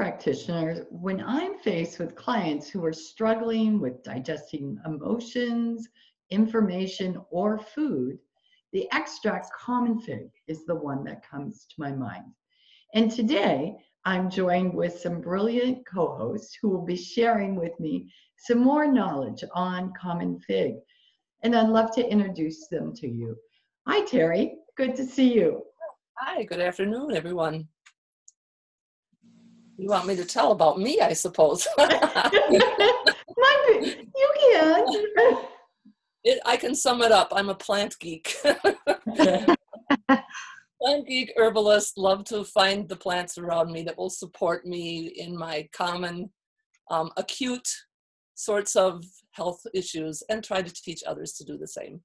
practitioner, when I'm faced with clients who are struggling with digesting emotions, information, or food, the extract common fig is the one that comes to my mind. And today, I'm joined with some brilliant co hosts who will be sharing with me some more knowledge on common fig. And I'd love to introduce them to you. Hi, Terry. Good to see you. Hi, good afternoon, everyone. You want me to tell about me, I suppose. you can. It, I can sum it up. I'm a plant geek. plant geek, herbalist, love to find the plants around me that will support me in my common um, acute sorts of health issues and try to teach others to do the same.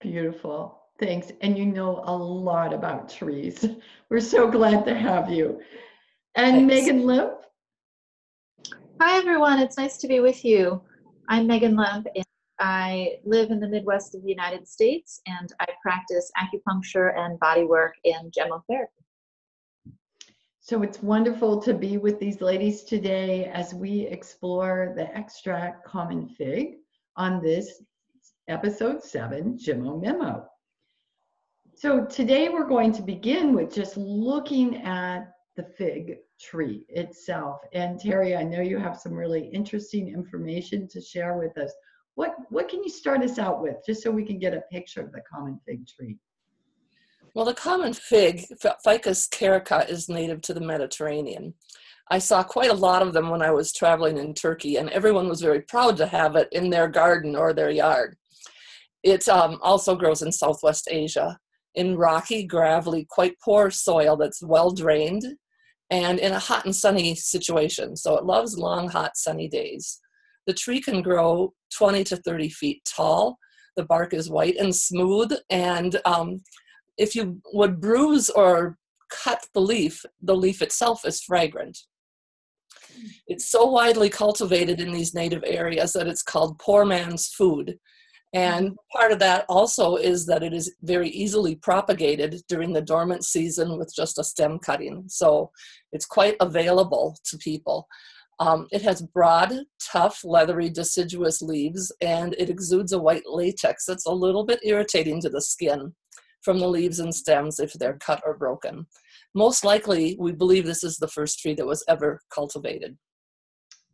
Beautiful. Thanks. And you know a lot about trees. We're so glad to have you. And Thanks. Megan Lemp. Hi, everyone. It's nice to be with you. I'm Megan Lemp, and I live in the Midwest of the United States, and I practice acupuncture and bodywork and gemmotherapy. So it's wonderful to be with these ladies today as we explore the extract common fig on this episode seven, Gemo Memo. So today we're going to begin with just looking at the fig tree itself. And Terry, I know you have some really interesting information to share with us. What, what can you start us out with, just so we can get a picture of the common fig tree? Well, the common fig, Ficus carica, is native to the Mediterranean. I saw quite a lot of them when I was traveling in Turkey, and everyone was very proud to have it in their garden or their yard. It um, also grows in Southwest Asia in rocky, gravelly, quite poor soil that's well drained and in a hot and sunny situation. So it loves long, hot, sunny days. The tree can grow 20 to 30 feet tall. The bark is white and smooth. And um, if you would bruise or cut the leaf, the leaf itself is fragrant. It's so widely cultivated in these native areas that it's called poor man's food. And part of that also is that it is very easily propagated during the dormant season with just a stem cutting. So it's quite available to people. Um, it has broad, tough, leathery, deciduous leaves, and it exudes a white latex that's a little bit irritating to the skin from the leaves and stems if they're cut or broken. Most likely, we believe this is the first tree that was ever cultivated.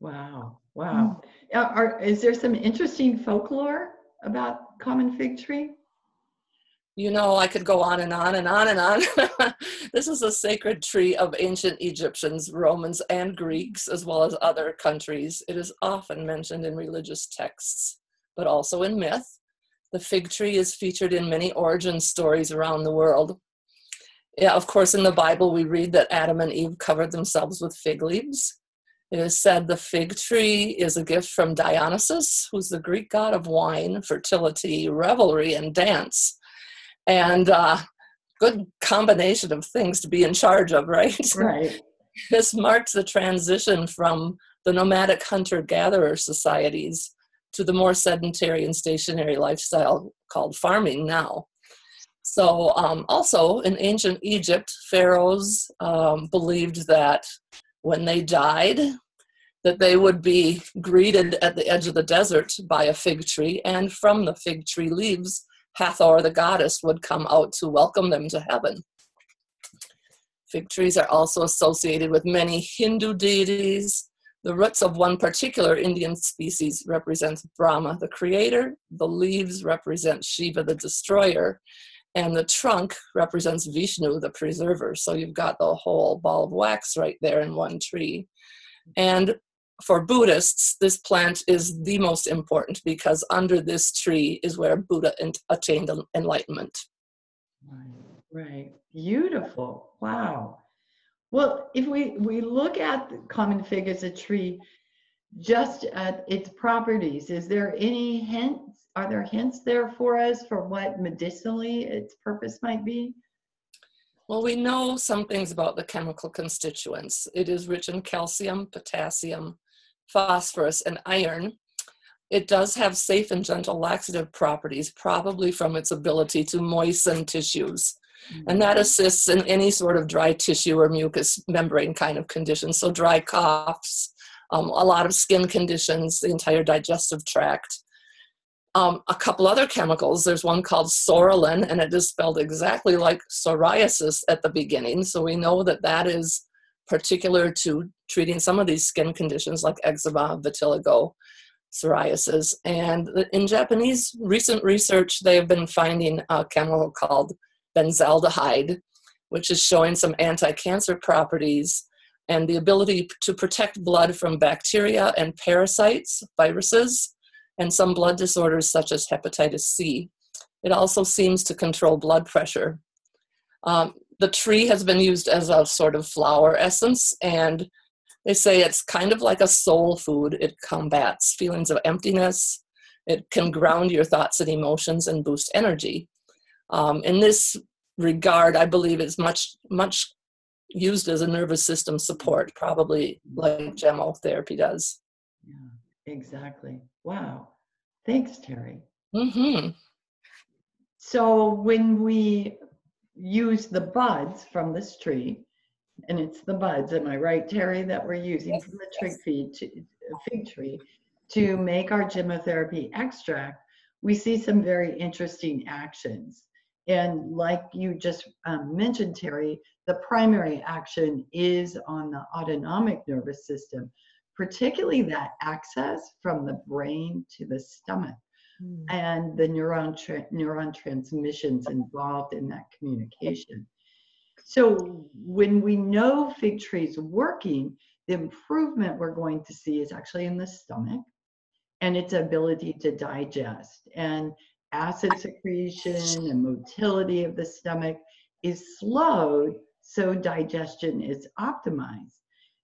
Wow, wow. Mm. Are, is there some interesting folklore about common fig tree? You know, I could go on and on and on and on. this is a sacred tree of ancient Egyptians, Romans, and Greeks, as well as other countries. It is often mentioned in religious texts, but also in myth. The fig tree is featured in many origin stories around the world. Yeah, of course, in the Bible, we read that Adam and Eve covered themselves with fig leaves. It is said the fig tree is a gift from Dionysus, who's the Greek god of wine, fertility, revelry, and dance. And uh, good combination of things to be in charge of, right? Right. this marked the transition from the nomadic hunter gatherer societies to the more sedentary and stationary lifestyle called farming now. So, um, also in ancient Egypt, pharaohs um, believed that when they died, that they would be greeted at the edge of the desert by a fig tree, and from the fig tree leaves, Hathor, the goddess, would come out to welcome them to heaven. Fig trees are also associated with many Hindu deities. The roots of one particular Indian species represents Brahma, the creator. The leaves represent Shiva, the destroyer and the trunk represents Vishnu, the preserver. So you've got the whole ball of wax right there in one tree. And for Buddhists, this plant is the most important because under this tree is where Buddha attained enlightenment. Right. Beautiful. Wow. Well, if we, we look at the common fig as a tree, just at its properties, is there any hint are there hints there for us for what medicinally its purpose might be? Well, we know some things about the chemical constituents. It is rich in calcium, potassium, phosphorus, and iron. It does have safe and gentle laxative properties, probably from its ability to moisten tissues. And that assists in any sort of dry tissue or mucous membrane kind of condition. So, dry coughs, um, a lot of skin conditions, the entire digestive tract. Um, a couple other chemicals. There's one called psoralen, and it is spelled exactly like psoriasis at the beginning. So we know that that is particular to treating some of these skin conditions like eczema, vitiligo, psoriasis. And in Japanese recent research, they have been finding a chemical called benzaldehyde, which is showing some anti cancer properties and the ability to protect blood from bacteria and parasites, viruses, and some blood disorders such as hepatitis C. It also seems to control blood pressure. Um, the tree has been used as a sort of flower essence, and they say it's kind of like a soul food. It combats feelings of emptiness, it can ground your thoughts and emotions and boost energy. Um, in this regard, I believe it's much, much used as a nervous system support, probably like gemmotherapy does. Yeah, exactly. Wow. Thanks, Terry. Mm-hmm. So when we use the buds from this tree, and it's the buds, am I right, Terry, that we're using Yes, from the yes. tree to, fig tree to make our gemmotherapy extract, we see some very interesting actions. And like you just um, mentioned, Terry, the primary action is on the autonomic nervous system, particularly that axis from the brain to the stomach hmm. and the neuron tra- neuron transmissions involved in that communication. So when we know fig trees working, the improvement we're going to see is actually in the stomach and its ability to digest. And acid secretion and motility of the stomach is slowed, so digestion is optimized.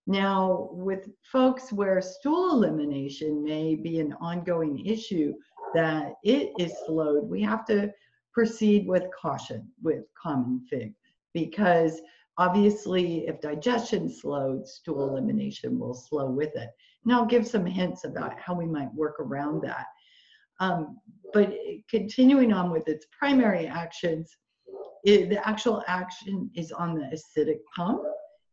Now, with folks where stool elimination may be an ongoing issue, that it is slowed, we have to proceed with caution with common fig because obviously if digestion slowed, stool elimination will slow with it. And I'll give some hints about how we might work around that. Um, but continuing on with its primary actions, it, the actual action is on the acidic pump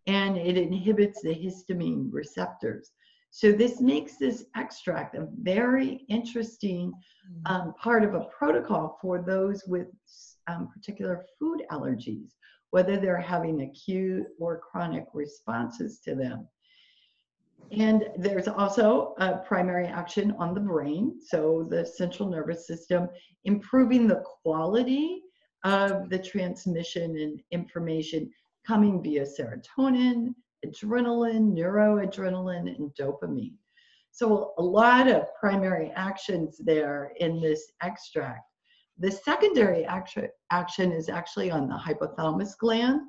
and it inhibits the histamine receptors. So this makes this extract a very interesting um, part of a protocol for those with um, particular food allergies, whether they're having acute or chronic responses to them. And there's also a primary action on the brain, so the central nervous system, improving the quality of the transmission and information coming via serotonin, adrenaline, neuroadrenaline, and dopamine. So a lot of primary actions there in this extract. The secondary action, action is actually on the hypothalamus gland.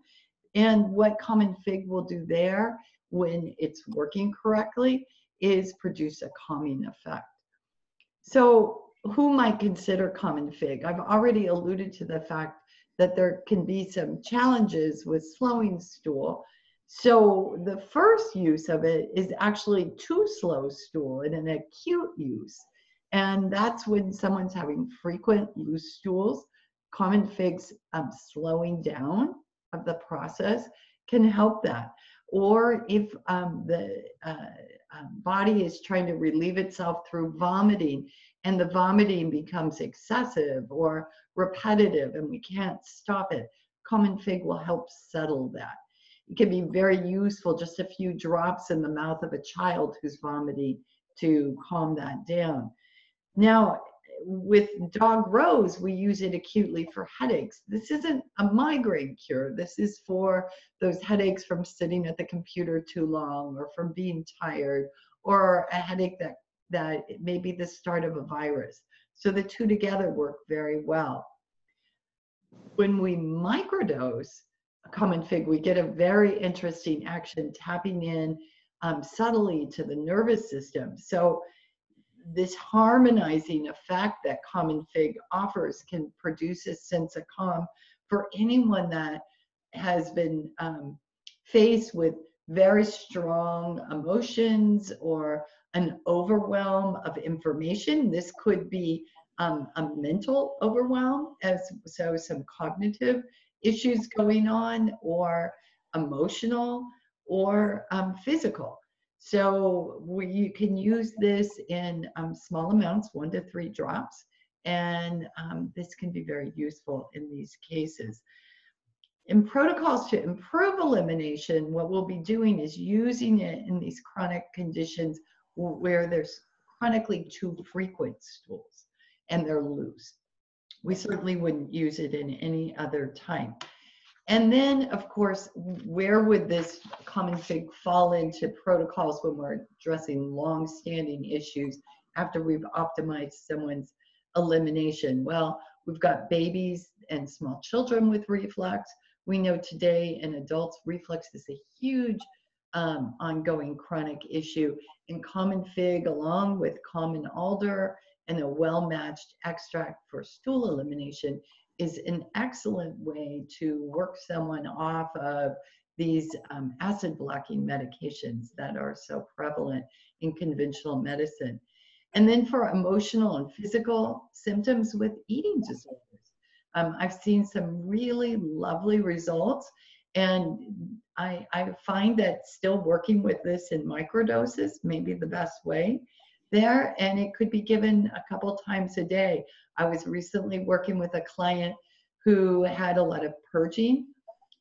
And what common fig will do there when it's working correctly is produce a calming effect. So who might consider common fig? I've already alluded to the fact that there can be some challenges with slowing stool. So the first use of it is actually to slow stool in an acute use. And that's when someone's having frequent loose stools. Common figs um, slowing down of the process can help that. Or if um, the uh, uh, body is trying to relieve itself through vomiting and the vomiting becomes excessive or repetitive and we can't stop it, common fig will help settle that. It can be very useful, just a few drops in the mouth of a child who's vomiting to calm that down. Now, with dog rose, we use it acutely for headaches. This isn't a migraine cure. This is for those headaches from sitting at the computer too long or from being tired or a headache that, that may be the start of a virus. So the two together work very well. When we microdose a common fig, we get a very interesting action tapping in um, subtly to the nervous system. So this harmonizing effect that common fig offers can produce a sense of calm for anyone that has been um, faced with very strong emotions or an overwhelm of information. This could be um, a mental overwhelm, as so some cognitive issues going on or emotional or um, physical. So we, you can use this in um, small amounts, one to three drops, and um, this can be very useful in these cases. In protocols to improve elimination, what we'll be doing is using it in these chronic conditions where there's chronically too frequent stools and they're loose. We certainly wouldn't use it in any other time. And then, of course, where would this common fig fall into protocols when we're addressing long-standing issues after we've optimized someone's elimination? Well, we've got babies and small children with reflux. We know today in adults, reflux is a huge um, ongoing chronic issue. And common fig, along with common alder and a well-matched extract for stool elimination, is an excellent way to work someone off of these um, acid blocking medications that are so prevalent in conventional medicine. And then for emotional and physical symptoms with eating disorders. Um, I've seen some really lovely results and I, I find that still working with this in microdoses may be the best way there and it could be given a couple times a day. I was recently working with a client who had a lot of purging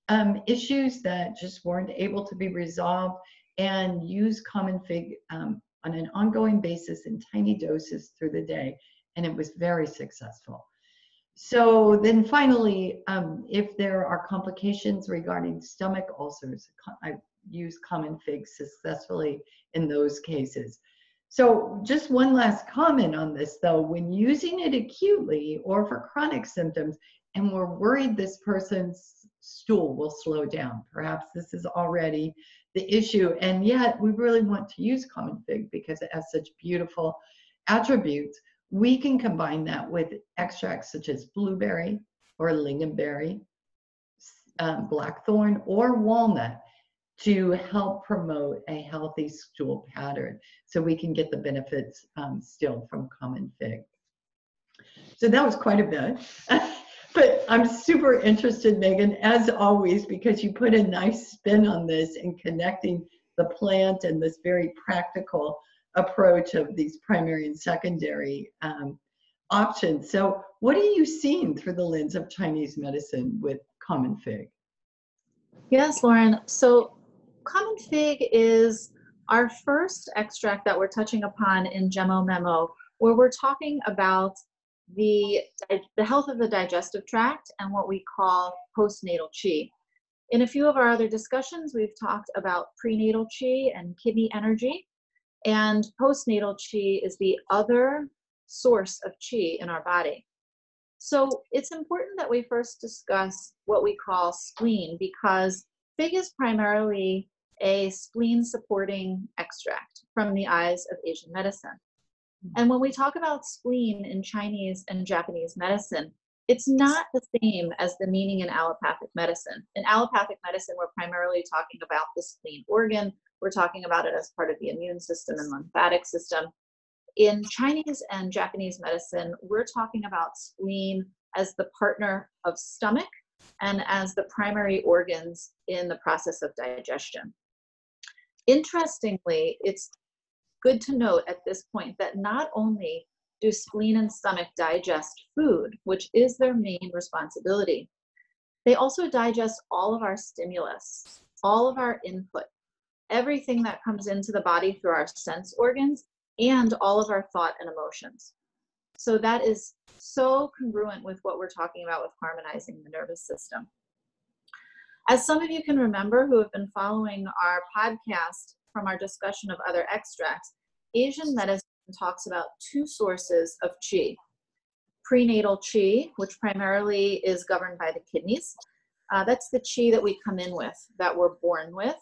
um, issues that just weren't able to be resolved and use common fig um, on an ongoing basis in tiny doses through the day and it was very successful. So then finally, um, if there are complications regarding stomach ulcers, I use common fig successfully in those cases. So just one last comment on this though, when using it acutely or for chronic symptoms, and we're worried this person's stool will slow down, perhaps this is already the issue, and yet we really want to use common fig because it has such beautiful attributes we can combine that with extracts such as blueberry or lingonberry, um, blackthorn, or walnut to help promote a healthy stool pattern so we can get the benefits um, still from common fig. So that was quite a bit. but I'm super interested, Megan, as always, because you put a nice spin on this in connecting the plant and this very practical approach of these primary and secondary um, options. So, what are you seeing through the lens of Chinese medicine with common fig? Yes, Lauren. So, common fig is our first extract that we're touching upon in Gemo Memo, where we're talking about the, the health of the digestive tract and what we call postnatal qi. In a few of our other discussions, we've talked about prenatal qi and kidney energy. And postnatal qi is the other source of qi in our body. So it's important that we first discuss what we call spleen because fig is primarily a spleen supporting extract from the eyes of Asian medicine. Hmm. And when we talk about spleen in Chinese and Japanese medicine, it's not the same as the meaning in allopathic medicine. In allopathic medicine, we're primarily talking about the spleen organ, we're talking about it as part of the immune system and lymphatic system. In Chinese and Japanese medicine, we're talking about spleen as the partner of stomach and as the primary organs in the process of digestion. Interestingly, it's good to note at this point that not only do spleen and stomach digest food, which is their main responsibility, they also digest all of our stimulus, all of our input, everything that comes into the body through our sense organs and all of our thought and emotions. So that is so congruent with what we're talking about with harmonizing the nervous system. As some of you can remember who have been following our podcast from our discussion of other extracts, Asian medicine talks about two sources of qi. Prenatal qi, which primarily is governed by the kidneys. Uh, that's the qi that we come in with, that we're born with.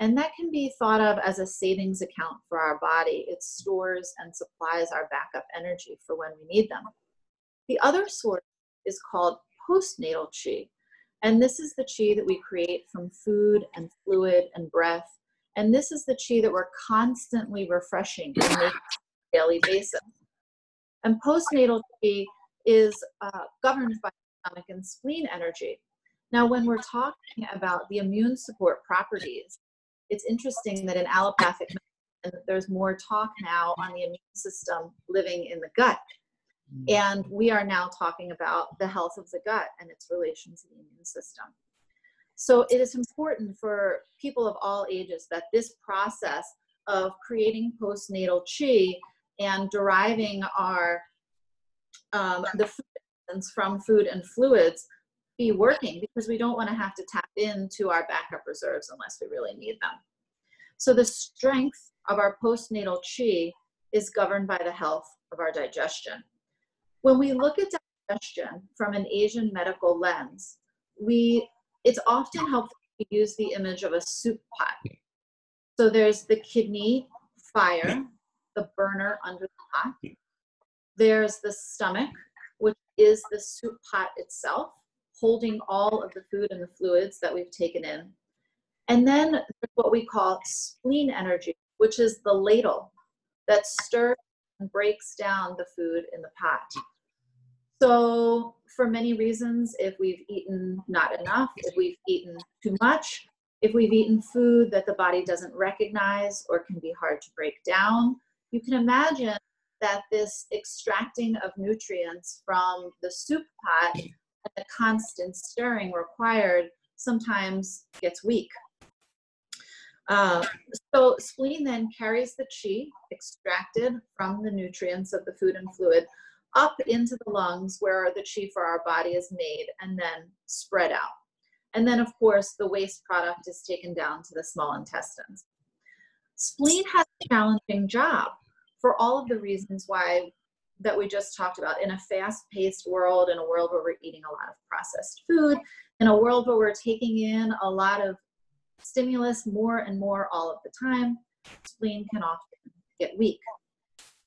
And that can be thought of as a savings account for our body. It stores and supplies our backup energy for when we need them. The other source is called postnatal qi. And this is the qi that we create from food and fluid and breath. And this is the qi that we're constantly refreshing on a daily basis. And postnatal qi is uh, governed by stomach and spleen energy. Now, when we're talking about the immune support properties, it's interesting that in allopathic medicine, there's more talk now on the immune system living in the gut. And we are now talking about the health of the gut and its relation to the immune system. So it is important for people of all ages that this process of creating postnatal chi and deriving our um, the foods from food and fluids be working because we don't want to have to tap into our backup reserves unless we really need them. So the strength of our postnatal chi is governed by the health of our digestion. When we look at digestion from an Asian medical lens, we it's often helpful to use the image of a soup pot. So there's the kidney fire, the burner under the pot. Hmm. There's the stomach, which is the soup pot itself, holding all of the food and the fluids that we've taken in. And then what we call spleen energy, which is the ladle that stirs and breaks down the food in the pot. So, for many reasons, if we've eaten not enough, if we've eaten too much, if we've eaten food that the body doesn't recognize or can be hard to break down, you can imagine that this extracting of nutrients from the soup pot and the constant stirring required sometimes gets weak. Uh, so spleen then carries the chi extracted from the nutrients of the food and fluid up into the lungs where the chi for our body is made and then spread out. And then, of course, the waste product is taken down to the small intestines. Spleen has a challenging job for all of the reasons why that we just talked about in a fast-paced world in a world where we're eating a lot of processed food in a world where we're taking in a lot of stimulus more and more all of the time spleen can often get weak.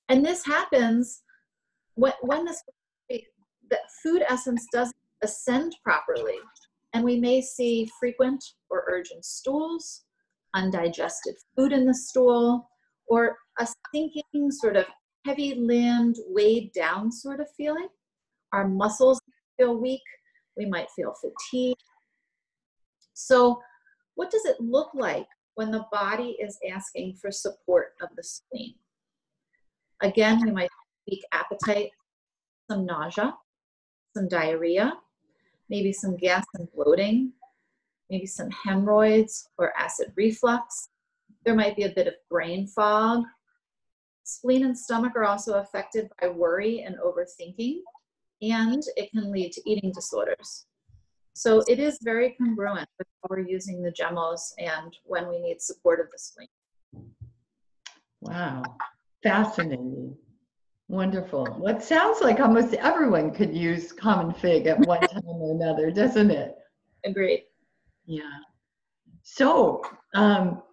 And this happens when, when this the food essence doesn't ascend properly and we may see frequent or urgent stools undigested food in the stool or a sinking sort of heavy limbed weighed down sort of feeling our muscles feel weak we might feel fatigue so what does it look like when the body is asking for support of the spleen again we might have weak appetite, some nausea, some diarrhea, maybe some gas and bloating, maybe some hemorrhoids or acid reflux. There might be a bit of brain fog. Spleen and stomach are also affected by worry and overthinking, and it can lead to eating disorders. So it is very congruent with how we're using the GEMOs and when we need support of the spleen. Wow, fascinating. Wonderful. What sounds like almost everyone could use common fig at one time or another, doesn't it? Agreed. Yeah. So, um,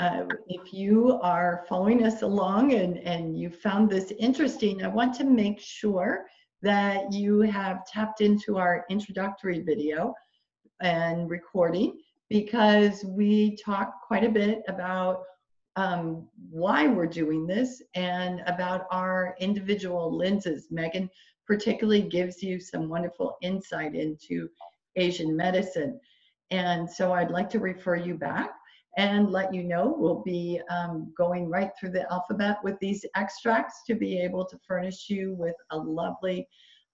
uh, if you are following us along and, and you found this interesting, I want to make sure that you have tapped into our introductory video and recording because we talk quite a bit about um, why we're doing this and about our individual lenses. Megan particularly gives you some wonderful insight into Asian medicine. And so I'd like to refer you back and let you know we'll be um, going right through the alphabet with these extracts to be able to furnish you with a lovely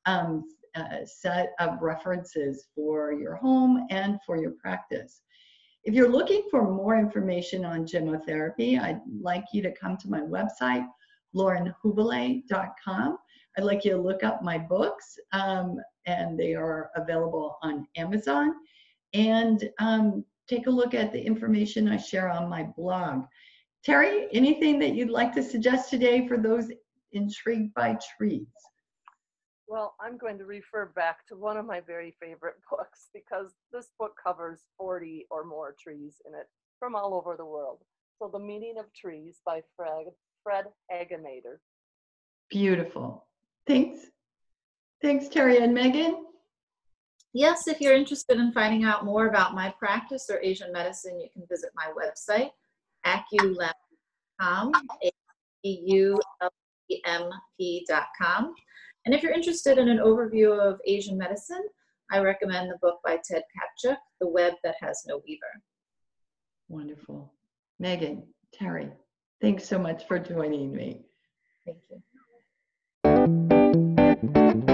um, uh, set of references for your home and for your practice. If you're looking for more information on gemmotherapy, I'd like you to come to my website, laurenhubele.com. I'd like you to look up my books, um, and they are available on Amazon. And um, take a look at the information I share on my blog. Terry, anything that you'd like to suggest today for those intrigued by trees? Well, I'm going to refer back to one of my very favorite books because this book covers 40 or more trees in it from all over the world. So, The Meaning of Trees by Fred, Fred Hageneder. Beautiful. Thanks. Thanks, Terry and Megan. Yes, if you're interested in finding out more about my practice or Asian medicine, you can visit my website, aculmp.com, A-U-L-E-M-P.com. And if you're interested in an overview of Asian medicine, I recommend the book by Ted Kaptchuk, The Web That Has No Weaver. Wonderful. Megan, Terry, thanks so much for joining me. Thank you.